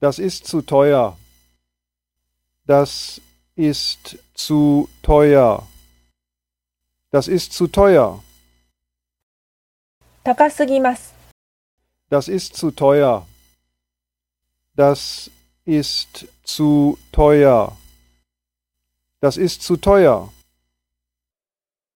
Das ist zu teuer. Das ist zu teuer. Das ist zu teuer. 高すぎます。Das ist zu teuer. Das ist zu teuer. Das ist zu teuer.